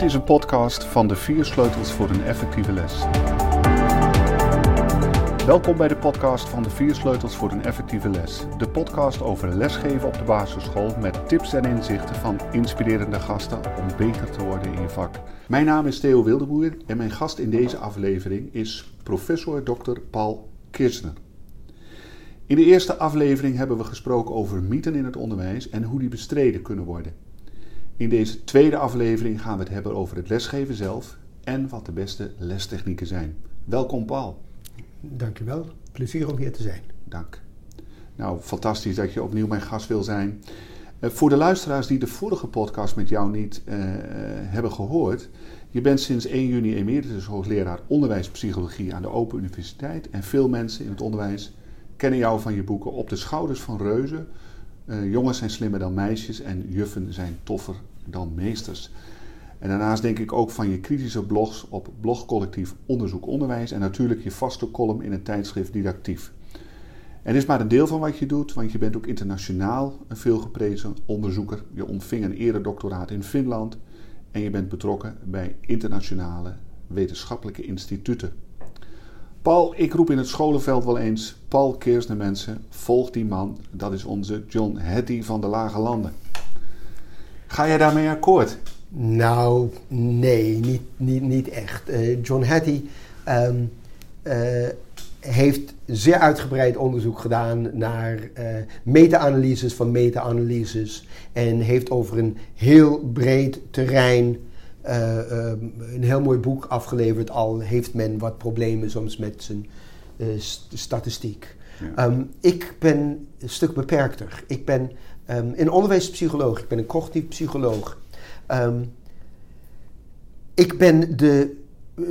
Dit is een podcast van de vier sleutels voor een effectieve les. Welkom bij de podcast van de vier sleutels voor een effectieve les. De podcast over lesgeven op de basisschool met tips en inzichten van inspirerende gasten om beter te worden in je vak. Mijn naam is Theo Wildeboer en mijn gast in deze aflevering is professor Dr. Paul Kirchner. In de eerste aflevering hebben we gesproken over mythen in het onderwijs en hoe die bestreden kunnen worden. In deze tweede aflevering gaan we het hebben over het lesgeven zelf en wat de beste lestechnieken zijn. Welkom Paul. Dankjewel. Plezier om hier te zijn. Dank. Nou, fantastisch dat je opnieuw mijn gast wil zijn. Uh, voor de luisteraars die de vorige podcast met jou niet uh, hebben gehoord. Je bent sinds 1 juni emeritus hoogleraar onderwijspsychologie aan de Open Universiteit. En veel mensen in het onderwijs kennen jou van je boeken Op de schouders van reuzen. Uh, jongens zijn slimmer dan meisjes en juffen zijn toffer dan meesters. En daarnaast denk ik ook van je kritische blogs op blogcollectief Onderzoek Onderwijs en natuurlijk je vaste column in het tijdschrift Didactief. En is maar een deel van wat je doet, want je bent ook internationaal een veelgeprezen onderzoeker. Je ontving een eredoctoraat in Finland en je bent betrokken bij internationale wetenschappelijke instituten. Paul, ik roep in het scholenveld wel eens: Paul Keersner mensen, volg die man. Dat is onze John Hattie van de Lage Landen. Ga jij daarmee akkoord? Nou, nee, niet, niet, niet echt. Uh, John Hattie um, uh, heeft zeer uitgebreid onderzoek gedaan naar uh, meta-analyses van meta-analyses. En heeft over een heel breed terrein een heel mooi boek afgeleverd. Al heeft men wat problemen soms met zijn st statistiek. Ja. Um, ik ben een stuk beperkter. Ik ben um, een onderwijspsycholoog, ik ben een cognitief psycholoog. Um, ik ben de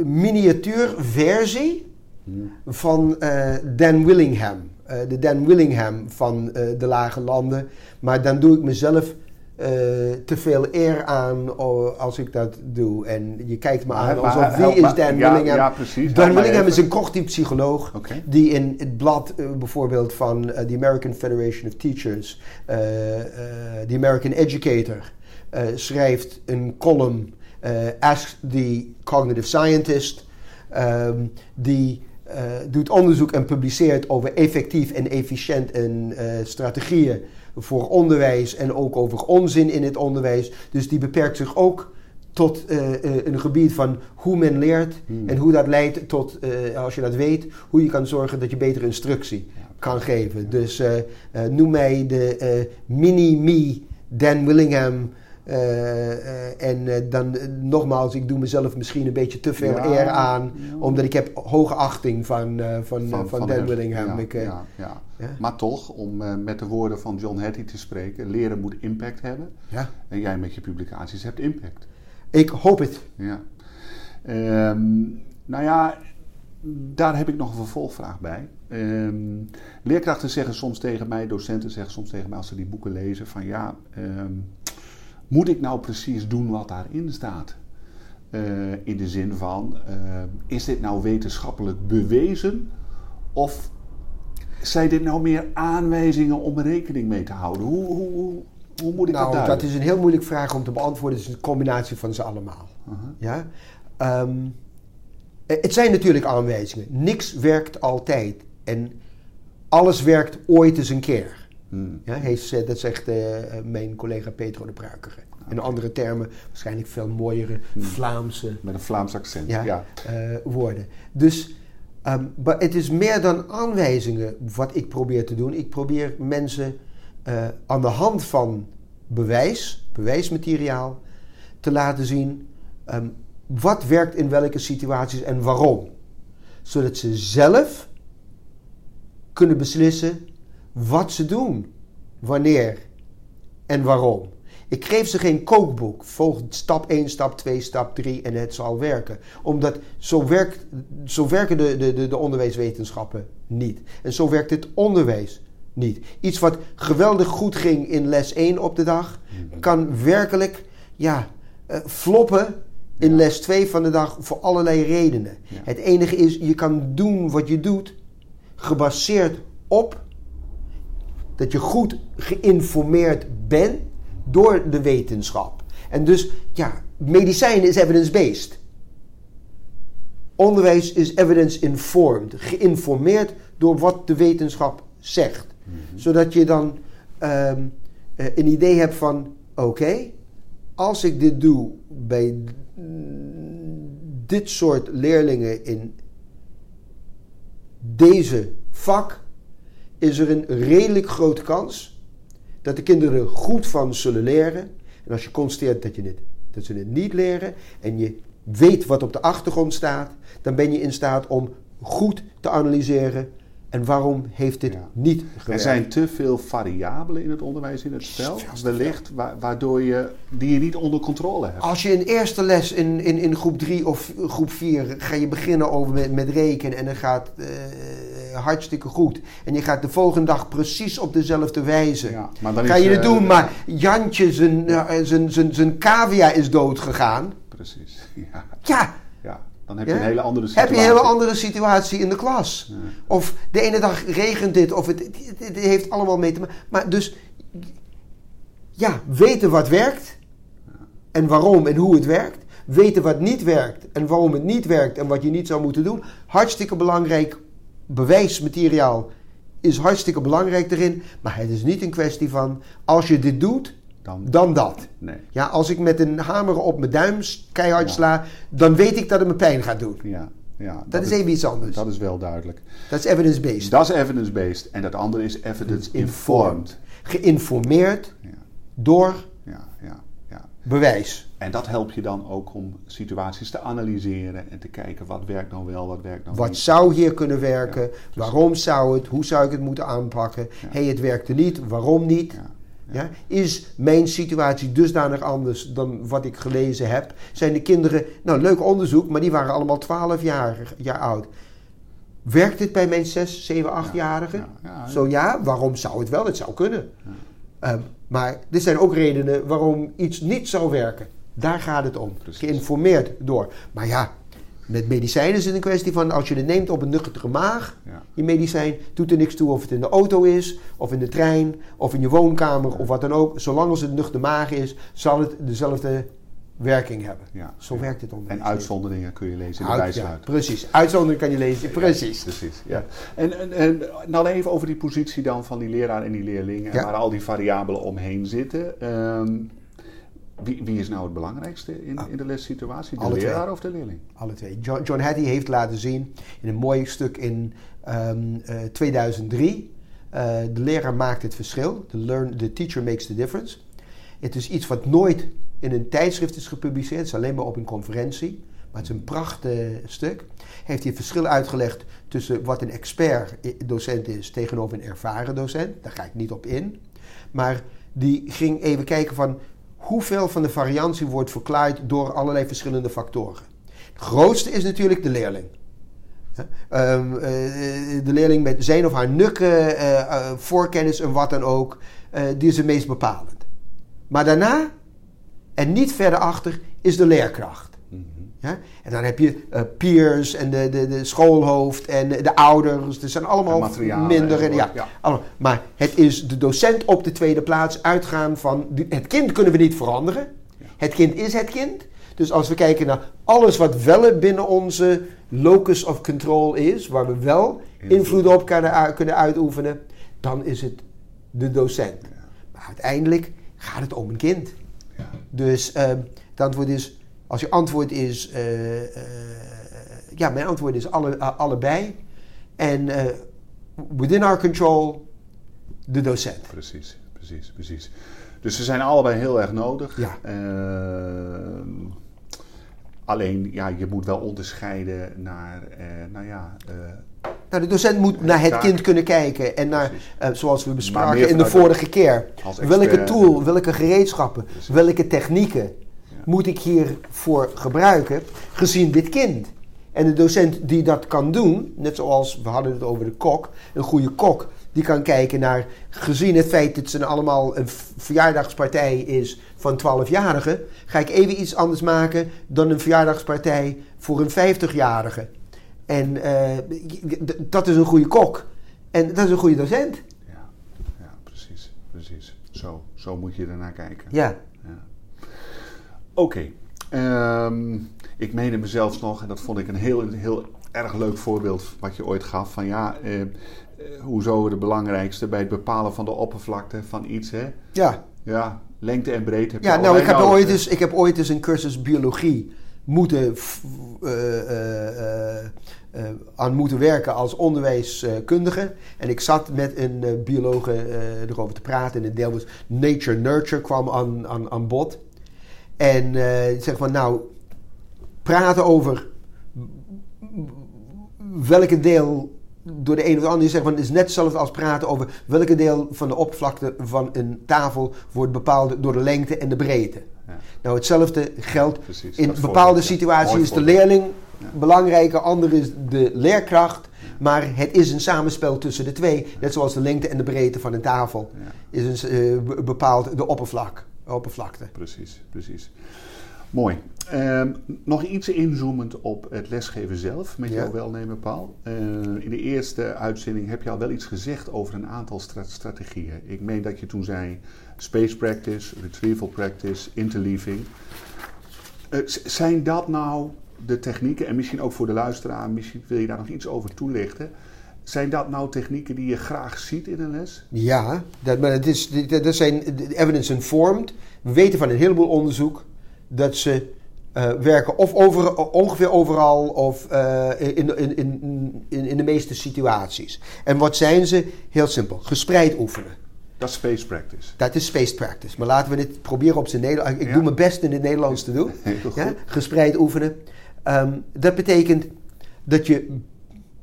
miniatuurversie van uh, Dan Willingham. Uh, de Dan Willingham van uh, de Lage Landen. Maar dan doe ik mezelf te veel eer aan als ik dat doe. En je kijkt me aan alsof wie is Dan Willingham? Ja, precies. Dan Willingham is een cognitief psycholoog okay. die in het blad bijvoorbeeld van de American Federation of Teachers, de American Educator, schrijft een column Ask the Cognitive Scientist, um, die doet onderzoek en publiceert over effectief en efficiënt en strategieën voor onderwijs en ook over onzin in het onderwijs. Dus die beperkt zich ook tot een gebied van hoe men leert hmm. en hoe dat leidt tot, als je dat weet, hoe je kan zorgen dat je betere instructie kan geven. Dus noem mij de mini-me Dan Willingham uh, uh, en uh, dan nogmaals, ik doe mezelf misschien een beetje te veel ja, eer aan, ja. omdat ik heb hoge achting van, van, van, van, Dan Willingham. Ja, ik, ja, Maar toch, om met de woorden van John Hattie te spreken, leren moet impact hebben. Ja. En jij met je publicaties hebt impact. Ik hoop het. Ja. Um, nou ja, daar heb ik nog een vervolgvraag bij. Um, leerkrachten zeggen soms tegen mij, docenten zeggen soms tegen mij als ze die boeken lezen, van ja. Um, moet ik nou precies doen wat daarin staat? Uh, in de zin van, uh, is dit nou wetenschappelijk bewezen? Of zijn dit nou meer aanwijzingen om rekening mee te houden? Hoe, hoe, hoe, hoe moet ik nou, dat duiden? Dat is een heel moeilijke vraag om te beantwoorden. Het is een combinatie van ze allemaal. Uh -huh. ja? Um, het zijn natuurlijk aanwijzingen. Niks werkt altijd. En alles werkt ooit eens een keer. Hmm. Ja, heeft, dat zegt uh, mijn collega Petro de Pruikere. Okay. In andere termen, waarschijnlijk veel mooiere hmm. Vlaamse... Met een Vlaams accent, ja. ja. Uh, woorden. Dus um, het is meer dan aanwijzingen wat ik probeer te doen. Ik probeer mensen uh, aan de hand van bewijs, bewijsmateriaal, te laten zien... Um, wat werkt in welke situaties en waarom. Zodat ze zelf kunnen beslissen wat ze doen, wanneer en waarom. Ik geef ze geen kookboek. Volg stap 1, stap 2, stap 3 en het zal werken. Omdat zo, werkt, zo werken de, de, de onderwijswetenschappen niet. En zo werkt het onderwijs niet. Iets wat geweldig goed ging in les 1 op de dag, kan werkelijk ja, uh, floppen in les 2 van de dag voor allerlei redenen. Ja. Het enige is, je kan doen wat je doet, gebaseerd op dat je goed geïnformeerd bent door de wetenschap. En dus, ja, medicijn is evidence-based. Onderwijs is evidence-informed, geïnformeerd door wat de wetenschap zegt. Zodat je dan ehm, eh, een idee hebt van: oké, als ik dit doe bij dit soort leerlingen in deze vak, is er een redelijk grote kans dat de kinderen goed van zullen leren. En als je constateert dat, je het, dat ze het niet leren en je weet wat op de achtergrond staat, dan ben je in staat om goed te analyseren en waarom heeft dit Ja. niet gewerkt. Er zijn te veel variabelen in het onderwijs in het spel, wellicht, wa- waardoor je die je niet onder controle hebt. Als je een eerste les in, in, in groep 3 of groep 4 ga je beginnen over met, met rekenen en dat gaat eh, hartstikke goed. En je gaat de volgende dag precies op dezelfde wijze. Ja, maar dan Ga je het eh, doen, maar Jantje, zijn, eh, zijn, zijn, zijn cavia is dood gegaan. Precies. Ja, Ja, ja. dan heb Ja? je een hele andere heb situatie. je een hele andere situatie in de klas. Ja. Of de ene dag regent dit, of het, het, het heeft allemaal mee te maken. Maar dus, ja, weten wat werkt en waarom en hoe het werkt. Weten wat niet werkt en waarom het niet werkt en wat je niet zou moeten doen. Hartstikke belangrijk bewijsmateriaal is hartstikke belangrijk erin. Maar het is niet een kwestie van, als je dit doet, Dan, dan dat. nee. Ja, als ik met een hamer op mijn duim keihard Ja. sla, dan weet ik dat het me pijn gaat doen. Ja, ja, Dat is even iets anders. Dat is wel duidelijk. Dat is evidence-based. Dat is evidence-based en dat andere is evidence-informed. Geïnformeerd Ja, door ja, ja. Bewijs. En dat helpt je dan ook om situaties te analyseren en te kijken wat werkt nou wel, wat werkt nou Wat niet. zou hier kunnen werken? Ja, waarom zou het? Hoe zou ik het moeten aanpakken? Ja. hey, het werkte niet. Waarom niet? Ja, Ja. Is mijn situatie dusdanig anders dan wat ik gelezen heb? Zijn de kinderen, nou leuk onderzoek, maar die waren allemaal 12 jaar, jaar oud. Werkt dit bij mijn 6, 7, 8-jarigen? ja, ja. Zo ja, waarom zou het wel? Het zou kunnen. Ehm, maar er zijn ook redenen waarom iets niet zou werken. Daar gaat het om. Precies. Geïnformeerd door. Maar ja, met medicijnen is het een kwestie van als je het neemt op een nuchtere maag, Ja. je medicijn, doet er niks toe of het in de auto is, of in de trein, of in je woonkamer, of wat dan ook. Zolang als het nuchter maag is, zal het dezelfde werking hebben. Ja. Zo werkt het onderwijs. En uitzonderingen kun je lezen in de Uit- ja, precies. Uitzondering kan je lezen. Precies. Precies, ja. En, en, en nou even over die positie dan van die leraar en die leerlingen, Ja. waar al die variabelen omheen zitten. Ehm, wie, wie is nou het belangrijkste in, in de lessituatie? De Alle twee. leraar of de leerling? Alle twee. John, John Hattie heeft laten zien in een mooi stuk in ehm, eh, 2003. eh, de leraar maakt het verschil. The, learn, the teacher makes the difference. Het is iets wat nooit in een tijdschrift is gepubliceerd. Het is alleen maar op een conferentie. Maar het is een prachtig stuk. Heeft hij het verschil uitgelegd tussen wat een expert docent is tegenover een ervaren docent. Daar ga ik niet op in. Maar die ging even kijken van hoeveel van de variantie wordt verklaard door allerlei verschillende factoren. Het grootste is natuurlijk de leerling. Ehm, eh, de leerling met zijn of haar nukken, eh, eh, voorkennis en wat dan ook, eh, die is het meest bepalend. Maar daarna, en niet verder achter, is de leerkracht. Ja? En dan heb je eh, peers en de, de, de schoolhoofd en de, de ouders. Er zijn allemaal minder. En, ja, ja. allemaal. Maar het is de docent op de tweede plaats uitgaan van... Het kind kunnen we niet veranderen. Het kind is het kind. Dus als we kijken naar alles wat wel binnen onze locus of control is... waar we wel invloed op kunnen, kunnen uitoefenen... dan is het de docent. Maar uiteindelijk gaat het om een kind. Ja. Dus eh, het antwoord is, als je antwoord is, eh, eh, ja, mijn antwoord is alle, a- allebei. En eh, within our control, de docent. Precies, precies, precies. Dus ze zijn allebei heel erg nodig. Ja. Ehm, alleen, ja, je moet wel onderscheiden naar, eh, nou ja, eh, Nou, de docent moet naar het kind kunnen kijken. En naar, eh, zoals we bespraken in de vorige keer. Welke tool, welke gereedschappen, Precies. welke technieken moet ik hiervoor gebruiken gezien dit kind? En de docent die dat kan doen, net zoals we hadden het over de kok, een goede kok, die kan kijken naar, gezien het feit dat ze allemaal een verjaardagspartij is van 12-jarigen, ga ik even iets anders maken dan een verjaardagspartij voor een 50-jarige. En eh, dat is een goede kok. En dat is een goede docent. ja, ja, precies, precies. Zo, zo moet je ernaar kijken. Ja. Ja. Oké. Ehm, ik meende mezelf nog, en dat vond ik een heel, heel erg leuk voorbeeld wat je ooit gaf. Van ja, eh, eh, hoezo de belangrijkste bij het bepalen van de oppervlakte van iets. Hè? Ja. Ja, lengte en breedte heb je Ja, nou, ik heb, nodig, ooit eens, ik heb ooit eens een cursus biologie moeten, eh, eh, aan moeten werken als onderwijskundige. En ik zat met een eh, biologe eh, erover te praten. En het deel was nature-nurture kwam aan, aan, aan bod. En eh zeg maar, nou, praten over welke deel door de een of de ander zeg maar, is net hetzelfde als praten over welke deel van de oppervlakte van een tafel wordt bepaald door de lengte en de breedte. Ja. Nou, hetzelfde geldt Precies, in bepaalde situaties is de leerling. Belangrijker, ander is de leerkracht. Maar het is een samenspel tussen de twee. Net zoals de lengte en de breedte van een tafel is een, eh, be- bepaald de oppervlak, oppervlakte. Precies, precies. Mooi. Ehm, nog iets inzoomend op het lesgeven zelf, met Ja. jouw welnemen, Paul. Eh, in de eerste uitzending heb je al wel iets gezegd over een aantal stra- strategieën. Ik meen dat je toen zei space practice, retrieval practice, interleaving. Eh, zijn dat nou de technieken, en misschien ook voor de luisteraar, misschien wil je daar nog iets over toelichten. Zijn dat nou technieken die je graag ziet in een les? Ja, dat, maar het is, dat zijn evidence informed. We weten van een heleboel onderzoek dat ze eh, werken of over, ongeveer overal of eh, in, in, in, in, in de meeste situaties. En wat zijn ze? Heel simpel. Gespreid oefenen. Dat is space practice. Dat is space practice. Maar laten we dit proberen op zijn Nederlands. Ik Ja. doe mijn best in het Nederlands te doen. Heel goed. Ja? Gespreid oefenen. Ehm, dat betekent dat je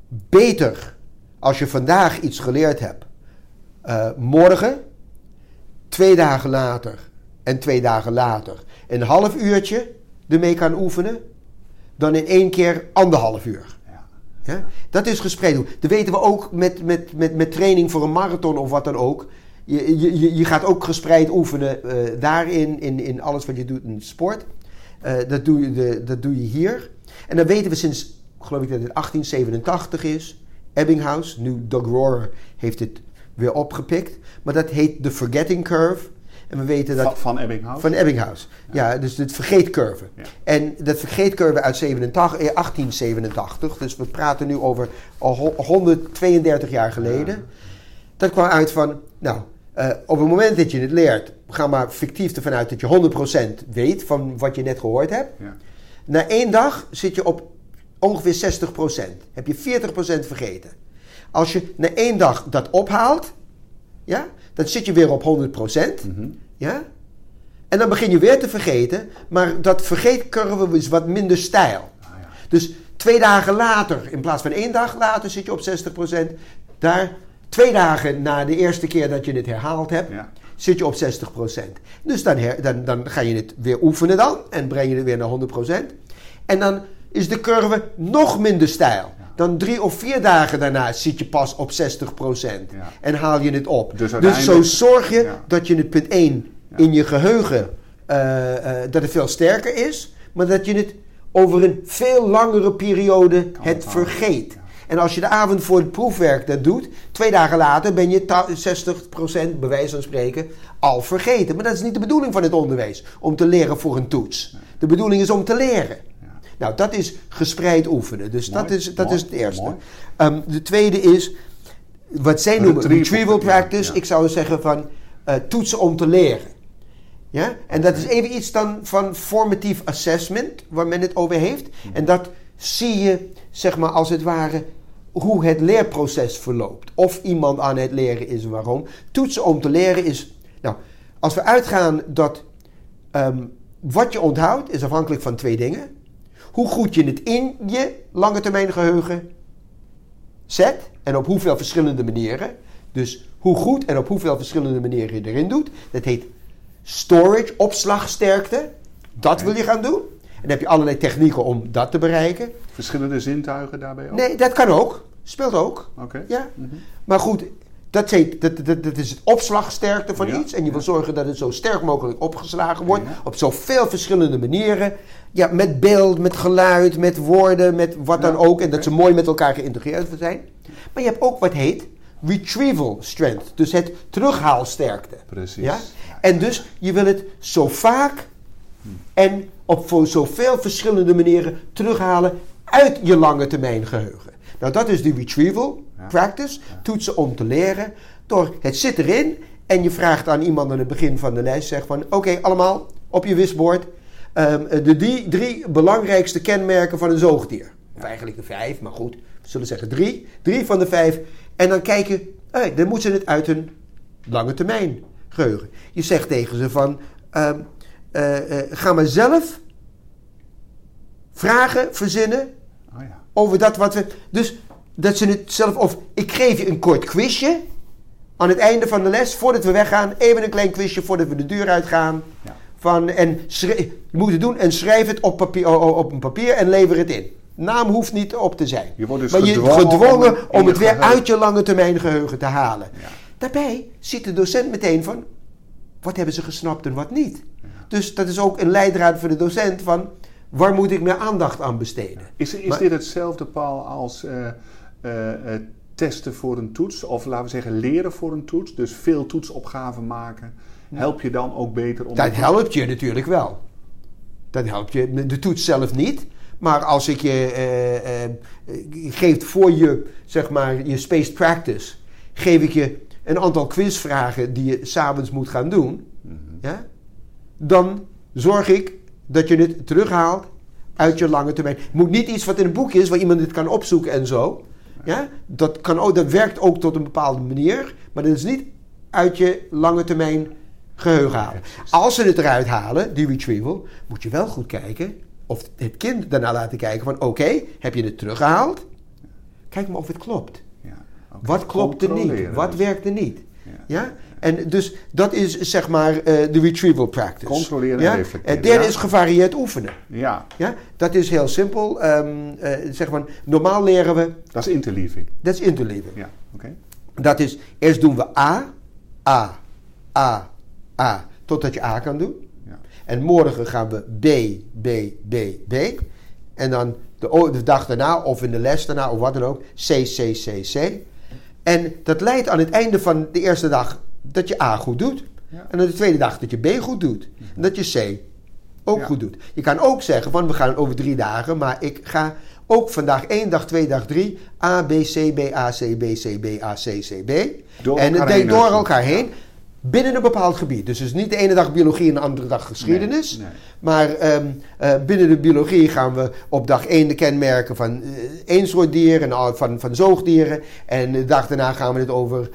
beter, als je vandaag iets geleerd hebt, eh, morgen, twee dagen later en twee dagen later een half uurtje ermee kan oefenen, dan in één keer anderhalf uur. Ja. Ja? Dat is gespreid doen. Dat weten we ook met, met, met, met training voor een marathon of wat dan ook. Je, je, je- je gaat ook gespreid oefenen eh, daarin, in, in alles wat je doet in sport. Eh, dat, doe je, de, dat doe je hier. En dan weten we sinds, geloof ik dat het 1887 is, Ebbinghaus. Nu Doug Rohrer heeft het weer opgepikt. Maar dat heet de forgetting curve. En we weten dat... Van, Ebbinghaus? Van Ebbinghaus. Ja, dus het vergeetcurve. Ja. En dat vergeetcurve uit 87, eh, 1887, dus we praten nu over al ho- 132 jaar geleden. Dat kwam uit van, nou, eh, op het moment dat je het leert, ga maar fictief ervan uit dat je 100% weet van wat je net gehoord hebt. Ja. Na één dag zit je op ongeveer 60%. Heb je 40% vergeten. Als je na één dag dat ophaalt, ja, dan zit je weer op 100%. Mhm. Ja? En dan begin je weer te vergeten, maar dat vergeetcurve is wat minder stijl. Ah, ja. Dus twee dagen later, in plaats van één dag later, zit je op 60%. Daar, twee dagen na de eerste keer dat je het herhaald hebt, Ja. zit je op 60%. Dus dan, her- dan, dan ga je het weer oefenen dan en breng je het weer naar 100%. En dan is de curve nog minder stijl. Dan drie of vier dagen daarna zit je pas op 60% Ja. en haal je het op. Dus Dus, zo zorg je dat je het punt 1 in je geheugen, eh, eh, dat het veel sterker is, maar dat je het over een veel langere periode het vergeet. En als je de avond voor het proefwerk dat doet, twee dagen later ben je ta- 60% bij wijze van spreken al vergeten. Maar dat is niet de bedoeling van het onderwijs, om te leren voor een toets. De bedoeling is om te leren. Nou, dat is gespreid oefenen. Dus Mooi, dat is, dat mooi, is het eerste. Ehm, de tweede is, wat zij noemen Retrieval, practice. ja. Ik zou zeggen van eh, toetsen om te leren. Ja? En dat is even iets dan van formative assessment, waar men het over heeft. En dat zie je, zeg maar, als het ware, hoe het leerproces verloopt. Of iemand aan het leren is en waarom. Toetsen om te leren is, nou, als we uitgaan dat ehm, wat je onthoudt is afhankelijk van twee dingen. Hoe goed je het in je lange termijn geheugen zet en op hoeveel verschillende manieren. Dus hoe goed en op hoeveel verschillende manieren je erin doet. Dat heet storage, opslagsterkte. Dat wil je gaan doen. En dan heb je allerlei technieken om dat te bereiken. Verschillende zintuigen daarbij ook? Nee, dat kan ook. Speelt ook. Oké. Ja. Mhm. Maar goed, dat, heet, dat, dat, dat is het opslagsterkte van Ja, iets. En je wil zorgen dat het zo sterk mogelijk opgeslagen wordt. Ja. Op zoveel verschillende manieren. Ja, met beeld, met geluid, met woorden, met wat dan ook. En dat ze mooi met elkaar geïntegreerd zijn. Maar je hebt ook wat heet retrieval strength. Dus het terughaalsterkte. Precies. Ja? En dus je wil het zo vaak En op voor zoveel verschillende manieren terughalen uit je lange termijn geheugen. Nou, dat is de retrieval Ja. practice. Toetsen om te leren. Door het zit erin en je vraagt aan iemand aan het begin van de les: zeg van oké, allemaal op je wisbord. ehm, de drie, drie belangrijkste kenmerken van een zoogdier. Of eigenlijk de vijf, maar goed, we zullen zeggen drie. Drie van de vijf. En dan kijken, hey, dan moeten ze het uit hun lange termijn geheugen. Je zegt tegen ze van, ehm, eh, eh, ga maar zelf vragen verzinnen Oh ja. over dat wat we... Dus dat ze het zelf... Of ik geef je een kort quizje aan het einde van de les, voordat we weggaan. Even een klein quizje voordat we de deur uitgaan. Ja. Van, en je moet het doen en schrijf het op, papier, o- o- op een papier en lever het in. Naam hoeft niet op te zijn. Je wordt dus maar je gedwongen gedwongen om het om, weer geheugen- uit je lange termijn geheugen te halen. Ja. Daarbij ziet de docent meteen van, wat hebben ze gesnapt en wat niet. Dus dat is ook een leidraad voor de docent van, waar moet ik mijn aandacht aan besteden? Is, is Maar- dit hetzelfde, Paul, als eh, eh, eh, testen voor een toets? Of laten we zeggen leren voor een toets? Dus veel toetsopgaven maken. Help je dan ook beter om... Dat helpt je natuurlijk wel. Dat helpt je. De toets zelf niet. Maar als ik je eh, geef voor je, zeg maar, je spaced practice, geef ik je een aantal quizvragen die je s'avonds moet gaan doen, ja? dan zorg ik dat je het terughaalt uit je lange termijn. Het moet niet iets wat in een boek is, waar iemand het kan opzoeken en zo. Ja? Dat, kan ook, dat werkt ook tot een bepaalde manier, maar dat is niet uit je lange termijn geheugen halen. Als ze het eruit halen, die retrieval, moet je wel goed kijken of het kind daarna laten kijken van oké, heb je het teruggehaald? Kijk maar of het klopt. Wat klopt er niet? Wat dus. werkt er niet? Ja. En dus dat is zeg maar eh, de retrieval practice. Controleren en ja? reflecteren, Het derde ja. is gevarieerd oefenen. Ja, Ja? Dat is heel simpel. Ehm, eh, zeg maar, normaal leren we, dat is interleaving. dat is interleven. Ja, oké. Dat is, eerst doen we A, A, A, A, totdat je A kan doen. Ja. En morgen gaan we B, B, B, B. En dan de dag daarna, of in de les daarna, of wat dan ook, C, C, C, C. En dat leidt aan het einde van de eerste dag dat je A goed doet. Ja. En aan de tweede dag dat je B goed doet. En dat je C ook Ja. goed doet. Je kan ook zeggen van we gaan over drie dagen, maar ik ga ook vandaag één dag, twee dag, drie. A, B, C, B, A, C, B, C, B, A, C, C, B. Door en het deed door elkaar heen. Binnen een bepaald gebied. Dus het is niet de ene dag biologie en de andere dag geschiedenis. Nee, nee. Maar ehm, eh, binnen de biologie gaan we op dag 1 de kenmerken van eh, één soort dier en al- van, van zoogdieren. En de dag daarna gaan we het over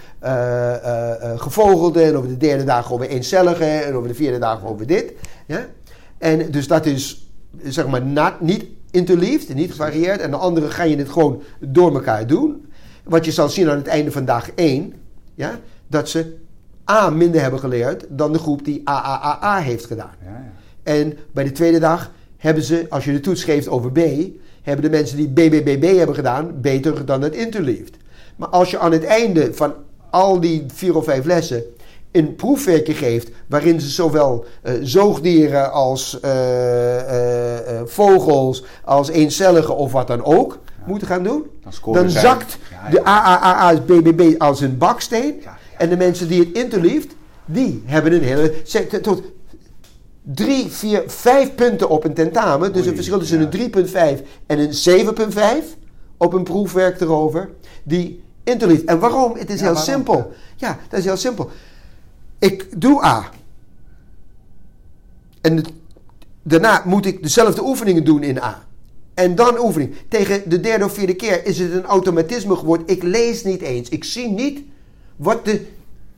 gevogelden. En over de derde dag over eencelligen. En over de vierde dag over dit. Ja? En dus dat is zeg maar niet interleaved, niet gevarieerd. En de andere ga je het gewoon door elkaar doen. Wat je zal zien aan het einde van dag 1. Ja, dat ze A minder hebben geleerd dan de groep die AAAA heeft gedaan. Ja, ja. En bij de tweede dag hebben ze, als je de toets geeft over B, hebben de mensen die BBBB hebben gedaan beter dan het interleaved. Maar als je aan het einde van al die vier of vijf lessen een proefwerkje geeft waarin ze zowel eh, zoogdieren als eh, eh, vogels, als eencelligen of wat dan ook moeten gaan doen, Dan dan zakt Ja, de ja. AAA's BBB als een baksteen. En de mensen die het interleaved, die hebben een hele... tot drie, vier, vijf punten op een tentamen. Dus een verschil tussen een 3,5 en een 7,5 op een proefwerk erover. Die interleaved. En waarom? Het is Ja, heel waarom? simpel. Ja, dat is heel simpel. Ik doe A. En daarna moet ik dezelfde oefeningen doen in A. En dan oefening. Tegen de derde of vierde keer is het een automatisme geworden. Ik lees niet eens. Ik zie niet wat de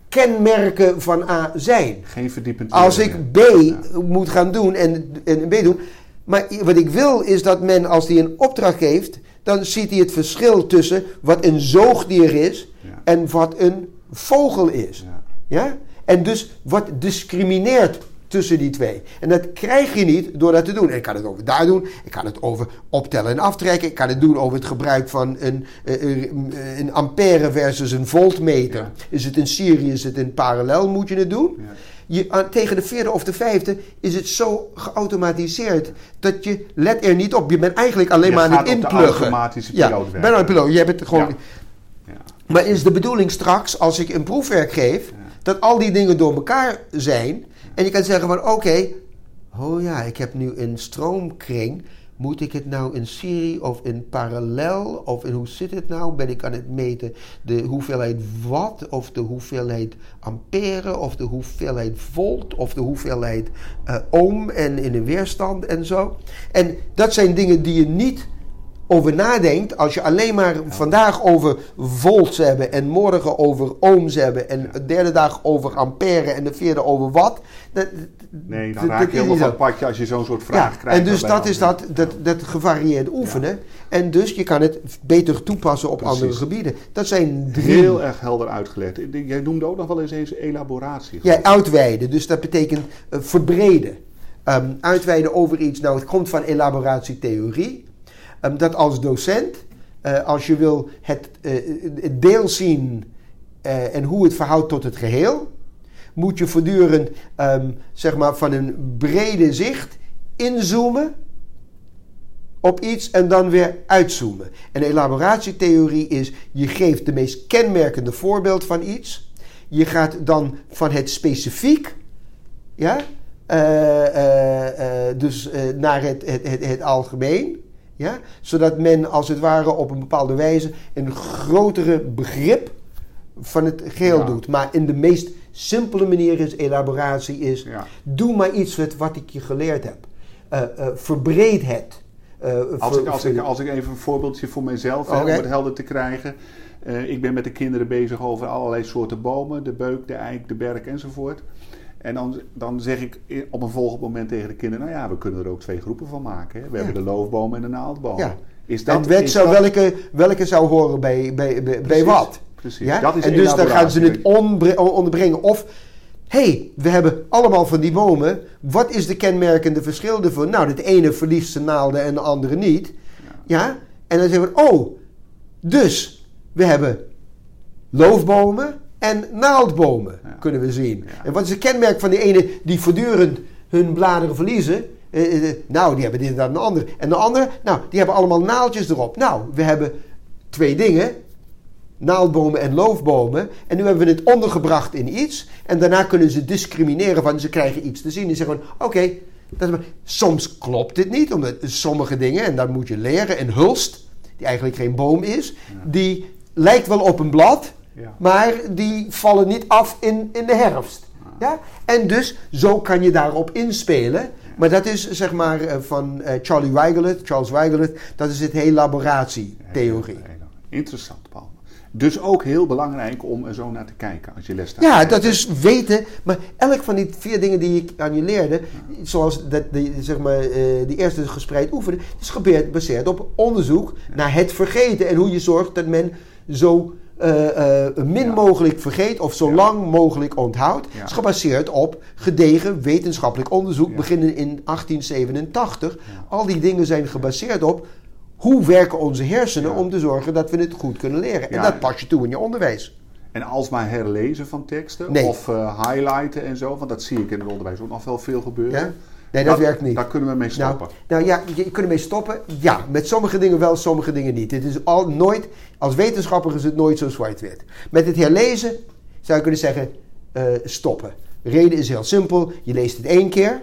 kenmerken van A zijn. Geen verdiepend Als ik B. Ja. moet gaan doen en, en B doen. Maar wat ik wil is dat men, als hij een opdracht geeft, dan ziet hij het verschil tussen wat een zoogdier is Ja. en wat een vogel is. Ja. Ja? En dus wat discrimineert tussen die twee. En dat krijg je niet door dat te doen. En ik kan het over daar doen. Ik kan het over optellen en aftrekken. Ik kan het doen over het gebruik van een, eh, eh, een ampère versus een voltmeter. Ja. Is het een serie, is het een parallel, moet je het doen. Ja. Je, aan- tegen de vierde of de vijfde is het zo geautomatiseerd dat je let er niet op. Je bent eigenlijk alleen Je maar aan het inpluggen. automatische ja, piloot je bent aan het piloot. Je hebt het gewoon. Ja. Ja. Maar is de bedoeling straks, als ik een proefwerk geef, dat al die dingen door elkaar zijn. En je kan zeggen van oké, oh ja, ik heb nu een stroomkring. Moet ik het nou in serie of in parallel? Of in hoe zit het nou? Ben ik aan het meten de hoeveelheid watt of de hoeveelheid ampère of de hoeveelheid volt of de hoeveelheid uh, ohm en in de weerstand en zo? En dat zijn dingen die je niet over nadenkt, als je alleen maar vandaag over volts hebben en morgen over ohms hebben en de derde dag over ampère en de vierde over watt. Dat, nee, dan raak je helemaal van het padje als je zo'n soort vraag krijgt. En dus dat is dat, dat, dat gevarieerd oefenen. En dus je kan het beter toepassen op andere gebieden. Dat zijn drie... Heel erg helder uitgelegd. Jij noemde ook nog wel eens eens elaboratie. Ja, uitweiden. Dus dat betekent uh, verbreden. Um, uitweiden over iets. Nou, het komt van elaboratietheorie. Um, dat als docent, uh, als je wil het, uh, het deel zien uh, en hoe het verhoudt tot het geheel, moet je voortdurend um, zeg maar van een brede zicht inzoomen op iets en dan weer uitzoomen. En elaboratietheorie is, je geeft de meest kenmerkende voorbeeld van iets. Je gaat dan van het specifiek, ja, dus naar het, het, het algemeen. Ja? Zodat men als het ware op een bepaalde wijze een grotere begrip van het geheel ja. doet. Maar in de meest simpele manier is elaboratie is... Ja. doe maar iets met wat ik je geleerd heb. Uh, uh, verbreed het. Uh, als, ik, als, ik, als ik even een voorbeeldje voor mezelf okay. heb om het helder te krijgen. ik ben met de kinderen bezig over allerlei soorten bomen. De beuk, de eik, de berk enzovoort. En dan, dan zeg ik op een volgend moment tegen de kinderen: Nou ja, we kunnen er ook twee groepen van maken. Hè? We ja. hebben de loofboom en de naaldboom. Ja. Is dat, en weet zo, dat... welke, welke zou horen bij, bij, bij, wat? Precies. Ja? Dat is en dus dan gaan ze het onderbrengen. Of, hé, hey, we hebben allemaal van die bomen. Wat is de kenmerkende verschil ervan? Nou, de ene verliest zijn naalden en de andere niet. Ja. ja? En dan zeggen we: Oh, dus we hebben loofbomen en naaldbomen ja. kunnen we zien. Ja. En wat is het kenmerk van die ene die voortdurend hun bladeren verliezen? Uh, uh, nou, die hebben dit en dat en de andere. En de andere, nou, die hebben allemaal naaldjes erop. Nou, we hebben twee dingen. Naaldbomen en loofbomen. En nu hebben we het ondergebracht in iets. En daarna kunnen ze discrimineren van ze krijgen iets te zien. Die zeggen oké, okay, soms klopt dit niet. Omdat sommige dingen, en dat moet je leren. Een hulst, die eigenlijk geen boom is, ja. die lijkt wel op een blad. Ja. Maar die vallen niet af in, in de herfst. Ja? En dus zo kan je daarop inspelen. Maar dat is zeg maar eh, van uh, Charlie Weigelet, Charles Weigelet, dat is het elaboratietheorie. Interessant, Paul. Dus ook heel belangrijk om er zo naar te kijken als je les staat. Ja, dat is weten. Maar elk van die vier dingen die ik aan je leerde, ja. zoals dat, die, zeg maar, uh, die eerste gespreid oefenen, is gebaseerd op onderzoek ja. naar het vergeten en hoe je zorgt dat men zo uh, min ja. mogelijk vergeet of zo lang mogelijk onthoudt. Is gebaseerd op gedegen wetenschappelijk onderzoek, beginnen in 1887. Al die dingen zijn gebaseerd op hoe werken onze hersenen om te zorgen dat we het goed kunnen leren. En dat pas je toe in je onderwijs. En alsmaar herlezen van teksten nee. of uh, highlighten en zo, want dat zie ik in het onderwijs ook nog wel veel gebeuren. Nee, dat, dat, werkt niet. Daar kunnen we mee stoppen. Nou, nou ja, je, je kunt ermee stoppen. Ja, met sommige dingen wel, sommige dingen niet. Het is al nooit, als wetenschapper is het nooit zo zwart-wit. Met het herlezen zou je kunnen zeggen, uh, stoppen. De reden is heel simpel. Je leest het één keer.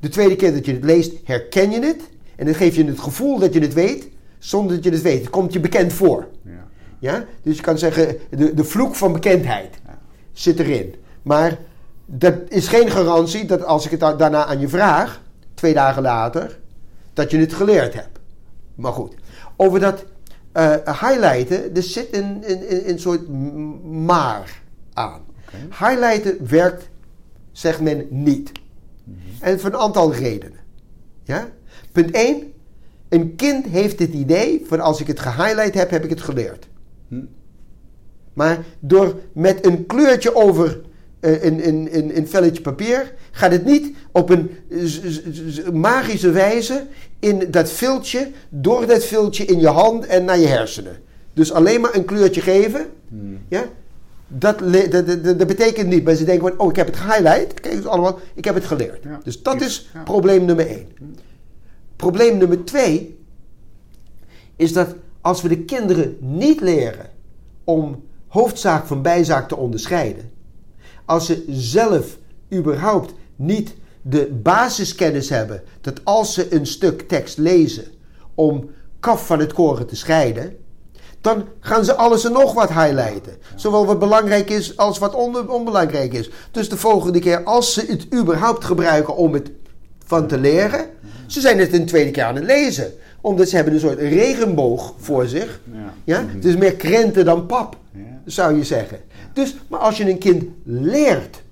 De tweede keer dat je het leest, herken je het. En dan geef je het gevoel dat je het weet, zonder dat je het weet. Het komt je bekend voor. Ja. ja? Dus je kan zeggen, de, de vloek van bekendheid ja. zit erin. Maar dat is geen garantie dat als ik het daarna aan je vraag, twee dagen later, dat je het geleerd hebt. Maar goed, over dat uh, highlighten, er zit een, een, een soort maar aan. Okay. Highlighten werkt, zegt men, niet. Mm -hmm. En voor een aantal redenen. Ja? Punt 1. Een kind heeft het idee van als ik het gehighlight heb, heb ik het geleerd. Hm. Maar door met een kleurtje over een, een, een, een velletje papier, gaat het niet op een magische wijze in dat viltje, door dat viltje in je hand en naar je hersenen. Dus alleen maar een kleurtje geven, hmm. ja, dat, dat, dat, dat, betekent niet. Ze denken van, oh, ik heb het gehighlight. Kijk eens allemaal, ik heb het geleerd. Ja. Dus dat is ja. probleem nummer één. Hmm. Probleem nummer twee is dat als we de kinderen niet leren om hoofdzaak van bijzaak te onderscheiden, als ze zelf überhaupt niet de basiskennis hebben dat als ze een stuk tekst lezen om kaf van het koren te scheiden, dan gaan ze alles en nog wat highlighten. Zowel wat belangrijk is als wat onbelangrijk is. Dus de volgende keer, als ze het überhaupt gebruiken om het van te leren, ze zijn het een tweede keer aan het lezen. Omdat ze hebben een soort regenboog voor zich. Ja. ja? Het is meer krenten dan pap, zou je zeggen. Dus, maar als je een kind leert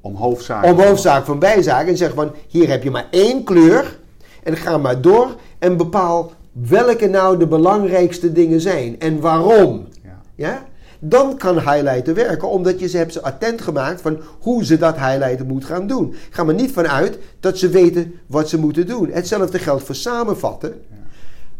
om hoofdzaak, om hoofdzaak van bijzaak en zegt van hier heb je maar één kleur en ga maar door en bepaal welke nou de belangrijkste dingen zijn en waarom. Ja. ja? Dan kan highlighten werken, omdat je ze hebt ze attent gemaakt van hoe ze dat highlighten moet gaan doen. Ga maar niet vanuit dat ze weten wat ze moeten doen. Hetzelfde geldt voor samenvatten.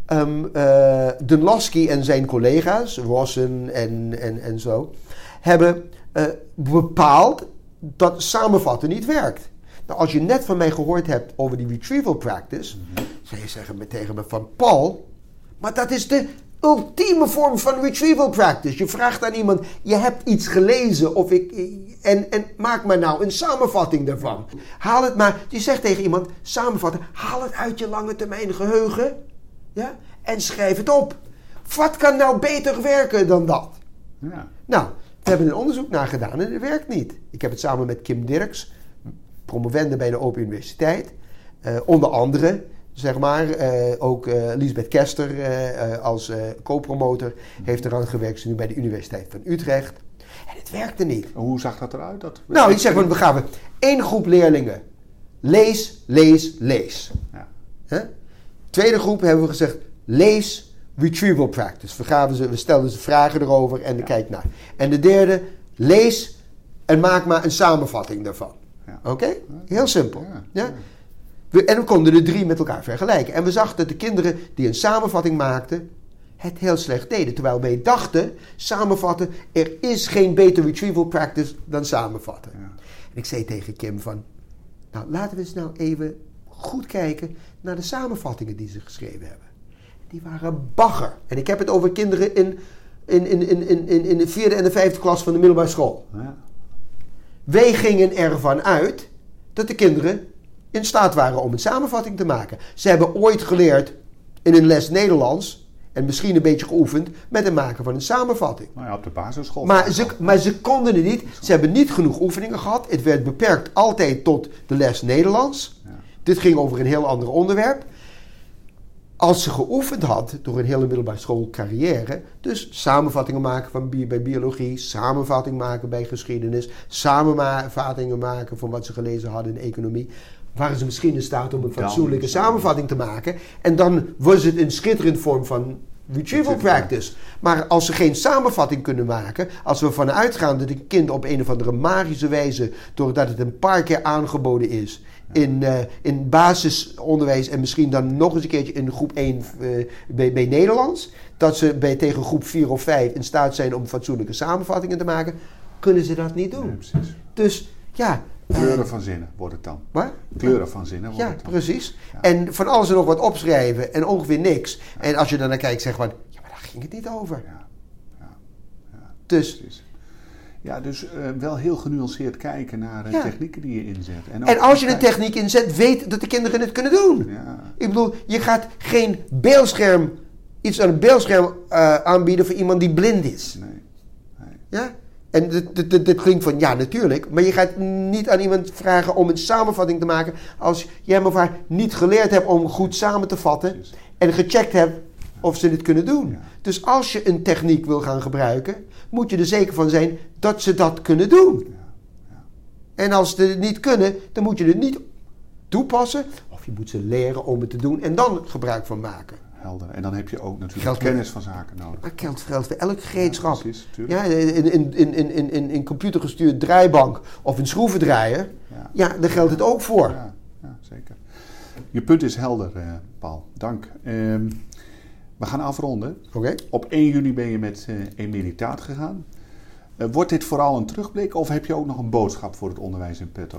Ja. Um, uh, en zijn collega's, Rossen en, en, en zo, hebben uh, bepaald dat samenvatten niet werkt. Nou, als je net van mij gehoord hebt over die retrieval practice, mm zou je zeggen tegen me van Paul, maar dat is de ultieme vorm van retrieval practice. Je vraagt aan iemand, je hebt iets gelezen of ik, en, en maak maar nou een samenvatting daarvan. Haal het maar, je zegt tegen iemand, samenvatten, haal het uit je lange termijn geheugen ja, en schrijf het op. Wat kan nou beter werken dan dat? Ja. Nou, we hebben een onderzoek naar gedaan en het werkt niet. Ik heb het samen met Kim Dirks, promovende bij de Open Universiteit, uh, onder andere zeg maar. Uh, ook uh, Lisbeth Kester uh, als co-promotor heeft eraan gewerkt. Ze nu bij de Universiteit van Utrecht. En het werkte niet. Hoe zag dat eruit? Dat nou, ik zeg maar, we gaven één groep leerlingen. Lees, lees, lees. Ja. Tweede groep hebben we gezegd, lees, retrieval practice. We, gaven ze, we stelden ze vragen erover en ja. kijk naar. En de derde, lees en maak maar een samenvatting daarvan. Ja. Oké? Heel simpel. Ja. We, en we konden de drie met elkaar vergelijken. En we zagen dat de kinderen die een samenvatting maakten, het heel slecht deden. Terwijl wij dachten, samenvatten, er is geen beter retrieval practice dan samenvatten. Ja. En ik zei tegen Kim van, nou laten we eens nou even goed kijken naar de samenvattingen die ze geschreven hebben. Die waren bagger. En ik heb het over kinderen in, in, in, in, in, in de vierde en de vijfde klas van de middelbare school. Ja. Wij gingen ervan uit dat de kinderen in staat waren om een samenvatting te maken. Ze hebben ooit geleerd in een les Nederlands en misschien een beetje geoefend met het maken van een samenvatting. Nou ja, op de basisschool. Maar ze, maar ze konden het niet. Ze hebben niet genoeg oefeningen gehad. Het werd beperkt altijd tot de les Nederlands. Ja. Dit ging over een heel ander onderwerp. Als ze geoefend had door een hele middelbare schoolcarrière, dus samenvattingen maken van bij biologie, samenvatting maken bij geschiedenis, samenvattingen maken van wat ze gelezen hadden in economie, waren ze misschien in staat om een fatsoenlijke samenvatting te maken. En dan was het een schitterend vorm van retrieval practice. Maar als ze geen samenvatting kunnen maken, als we ervan uitgaan dat een kind op een of andere magische wijze, doordat het een paar keer aangeboden is, in, uh, in basisonderwijs en misschien dan nog eens een keertje in groep 1 uh, eh, bij, bij Nederlands, dat ze bij, tegen groep 4 of 5 in staat zijn om fatsoenlijke samenvattingen te maken, kunnen ze dat niet doen. dus ja, Kleuren van zinnen wordt het dan. Wat? Kleuren van zinnen wordt ja, het dan. Precies. En van alles en nog wat opschrijven en ongeveer niks. En als je dan naar kijkt, zeg van, ja, maar daar ging het niet over. Ja. ja. Dus. Precies. Ja, dus uh, wel heel genuanceerd kijken naar de technieken die je inzet. En, en als je een techniek inzet, weet dat de kinderen het kunnen doen. Ja. Ik bedoel, je gaat geen beeldscherm, iets aan een beeldscherm uh, aanbieden voor iemand die blind is. Nee. nee. Ja? En dit, dit, klinkt van ja, natuurlijk. Maar je gaat niet aan iemand vragen om een samenvatting te maken. als jij hem of haar niet geleerd hebt om goed samen te vatten. en gecheckt hebt of ze dit kunnen doen. Dus als je een techniek wil gaan gebruiken. moet je er zeker van zijn dat ze dat kunnen doen. En als ze het niet kunnen, dan moet je het niet toepassen. Of je moet ze leren om het te doen en dan gebruik van maken. Helder. En dan heb je ook natuurlijk kennis van zaken nodig. Maar geldt, geldt voor elk gereedschap. Ja, precies, ja, in, in, in, in, in, in computergestuurd draaibank of een schroevendraaier. Ja, ja daar geldt het ook voor. Ja, ja zeker. Je punt is helder, eh, Paul. Dank. Ehm, we gaan afronden. Oké. Op 1 juni ben je met uh, emeritaat gegaan. Uh, wordt dit vooral een terugblik of heb je ook nog een boodschap voor het onderwijs in petto?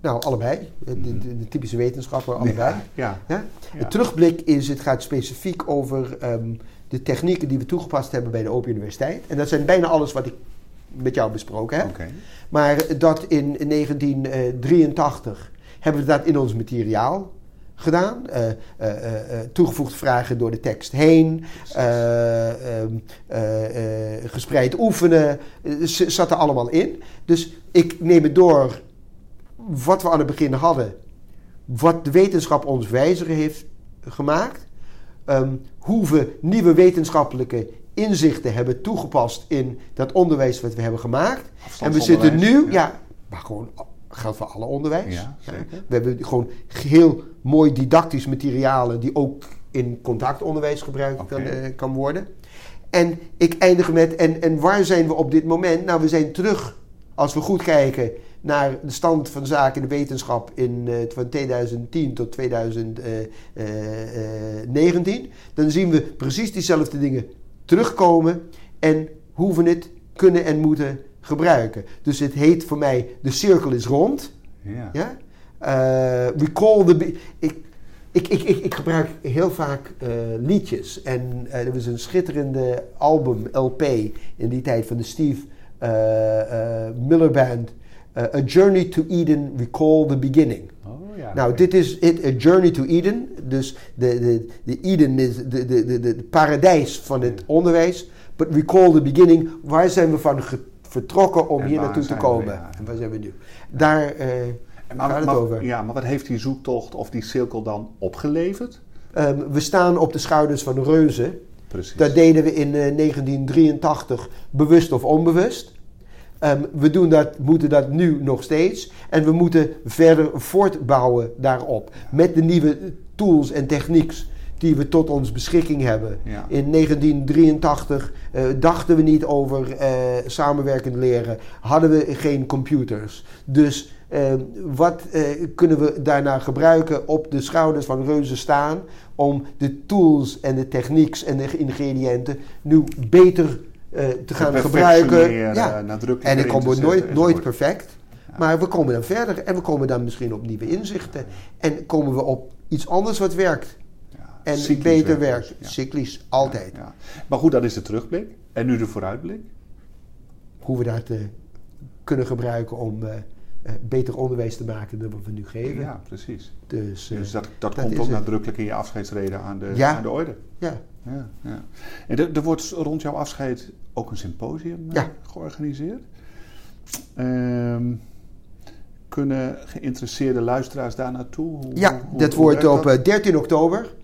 Nou, allebei. De, de, typische wetenschappen, allebei. Ja, ja. De terugblik is, het gaat specifiek over ehm, de technieken die we toegepast hebben bij de Open Universiteit. En dat zijn bijna alles wat ik met jou besproken heb. Okay. Maar dat in 1983 hebben we dat in ons materiaal gedaan. Uh, uh, toegevoegde vragen door de tekst heen. Ehm, gespreid oefenen. zat er allemaal in. Dus ik neem het door wat we aan het begin hadden. Wat de wetenschap ons wijzer heeft gemaakt. Um, hoe we nieuwe wetenschappelijke inzichten hebben toegepast in dat onderwijs wat we hebben gemaakt. En we zitten nu, ja, maar gewoon geldt voor alle onderwijs. Ja, We hebben gewoon heel mooi didactisch materialen die ook in contactonderwijs gebruikt kan, uh, kan worden. En ik eindig met, en, en waar zijn we op dit moment? Nou, we zijn terug, als we goed kijken naar de stand van zaken in de wetenschap in, uh, van 2010 tot 2019. Dan zien we precies diezelfde dingen terugkomen en hoe we het kunnen en moeten gebruiken. Dus het heet voor mij de cirkel is rond. Ja. ja? Recall the... Ik, ik, ik, ik, ik gebruik heel vaak uh, liedjes. En uh, er was een schitterende album, LP, in die tijd van de Steve Miller Band. A Journey to Eden, Recall the Beginning. Oh, ja, nou, dit is it, A Journey to Eden. Dus de, de, de Eden is de, de, de, de paradijs van het onderwijs. But recall the beginning. Waar zijn we van vertrokken om hier naartoe te komen? En waar zijn we nu? Daar maar, gaat het maar, over. Ja, maar wat heeft die zoektocht of die cirkel dan opgeleverd? Um, we staan op de schouders van reuzen. Precies. Dat deden we in uh, 1983 bewust of onbewust. Um, we doen dat, moeten dat nu nog steeds. En we moeten verder voortbouwen daarop. Met de nieuwe tools en technieks die we tot ons beschikking hebben. In 1983 uh, eh, dachten we niet over uh, samenwerkend leren, hadden we geen computers. Dus uh, wat kunnen we daarna gebruiken op de schouders van reuzen staan om de tools en de technieks en de ingrediënten nu beter te gaan gebruiken? Ja. en ik kom nooit, nooit perfect. Maar we komen dan verder en we komen dan misschien op nieuwe inzichten. En komen we op iets anders wat werkt en cyclisch beter werkt. Ja. Cyclisch, altijd. Ja, Maar goed, dat is de terugblik. En nu de vooruitblik? Hoe we dat kunnen gebruiken om beter onderwijs te maken dan wat we nu geven. Ja, precies. Dus, dus dat, dat, dat komt ook nadrukkelijk in je afscheidsreden aan de, aan de orde. Ja. ja, ja. En er, er wordt rond jouw afscheid ook een symposium georganiseerd. Um, kunnen geïnteresseerde luisteraars daar naartoe? Hoe, ja, hoe, dat wordt op 13 oktober.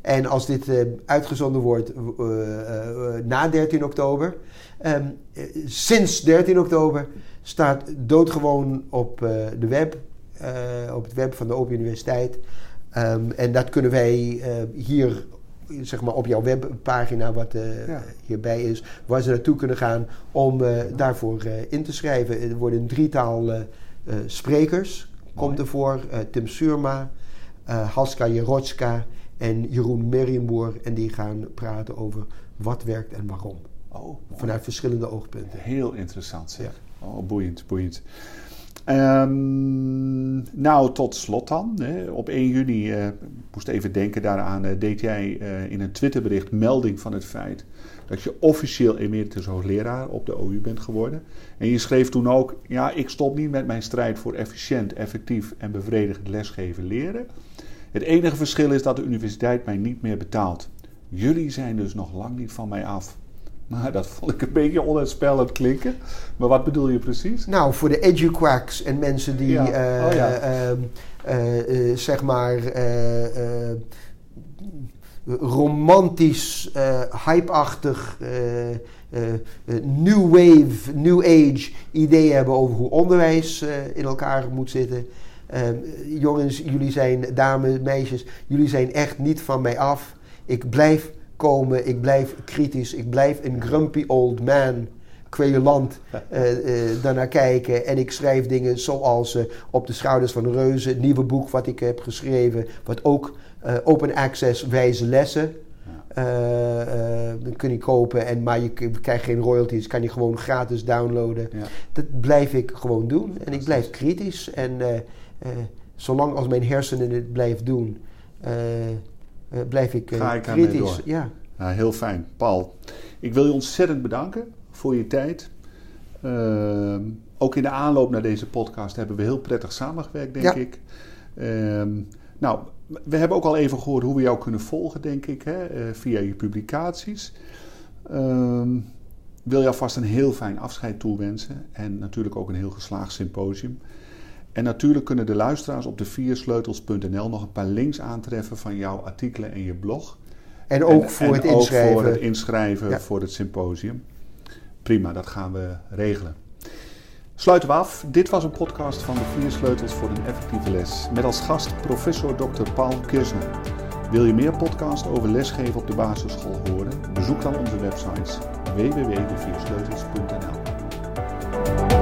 En als dit uh, uitgezonden wordt uh, uh, na 13 oktober, um, sinds 13 oktober staat doodgewoon op de web, op het web van de Open Universiteit. Um, en dat kunnen wij hier, zeg maar op jouw webpagina, wat ja. hierbij is, waar ze naartoe kunnen gaan om daarvoor in te schrijven. Er worden een drietal sprekers, Mooi. komt ervoor. Tim Surma, Haska Jerotska en Jeroen Merrienboer. En die gaan praten over wat werkt en waarom. Oh, Vanuit verschillende oogpunten. Heel interessant zeg. Ja. Oh, boeiend, boeiend. Um, nou, tot slot dan. Hè. Op 1 juni, uh, moest even denken daaraan, uh, deed jij uh, in een Twitterbericht melding van het feit dat je officieel emeritus hoogleraar op de OU bent geworden. En je schreef toen ook, ja, ik stop niet met mijn strijd voor efficiënt, effectief en bevredigend lesgeven leren. Het enige verschil is dat de universiteit mij niet meer betaalt. Jullie zijn dus nog lang niet van mij af. Maar dat vond ik een beetje onuitspellend klinken. Maar wat bedoel je precies? Nou, voor de eduquacks en mensen die, ja. Uh, oh, ja. uh, uh, zeg maar, romantisch, hypeachtig, new wave, new age ideeën hebben over hoe onderwijs in elkaar moet zitten. Ehm, jongens, jullie zijn, dames, meisjes, jullie zijn echt niet van mij af. Ik blijf komen, ik blijf kritisch, ik blijf een grumpy old man kweeland uh, uh, daarnaar kijken. En ik schrijf dingen zoals uh, Op de schouders van de reuzen, het nieuwe boek wat ik heb geschreven, wat ook open access wijze lessen. dan kun je kopen, en, maar je krijgt geen royalties, kan je gewoon gratis downloaden. Ja. Dat blijf ik gewoon doen. En ik blijf kritisch. En zolang als mijn hersenen het blijft doen, uh, blijf ik, Ga ik kritisch. Ja. Nou, heel fijn. Paul, ik wil je ontzettend bedanken voor je tijd. Ehm, ook in de aanloop naar deze podcast hebben we heel prettig samengewerkt, denk Ja. ik. Ehm, nou, we hebben ook al even gehoord hoe we jou kunnen volgen, denk ik, hè, eh, via je publicaties. Ehm, wil je alvast een heel fijn afscheid toewensen en natuurlijk ook een heel geslaagd symposium. En natuurlijk kunnen de luisteraars op de viersleutels.nl nog een paar links aantreffen van jouw artikelen en je blog. En ook En- voor en het ook inschrijven. voor het inschrijven Ja. voor het symposium. Prima, dat gaan we regelen. Sluiten we af. Dit was een podcast van de vier sleutels voor een effectieve les. Met als gast professor Dr. Paul Kirsner. Wil je meer podcasts over lesgeven op de basisschool horen? Bezoek dan onze websites www.deviersleutels.nl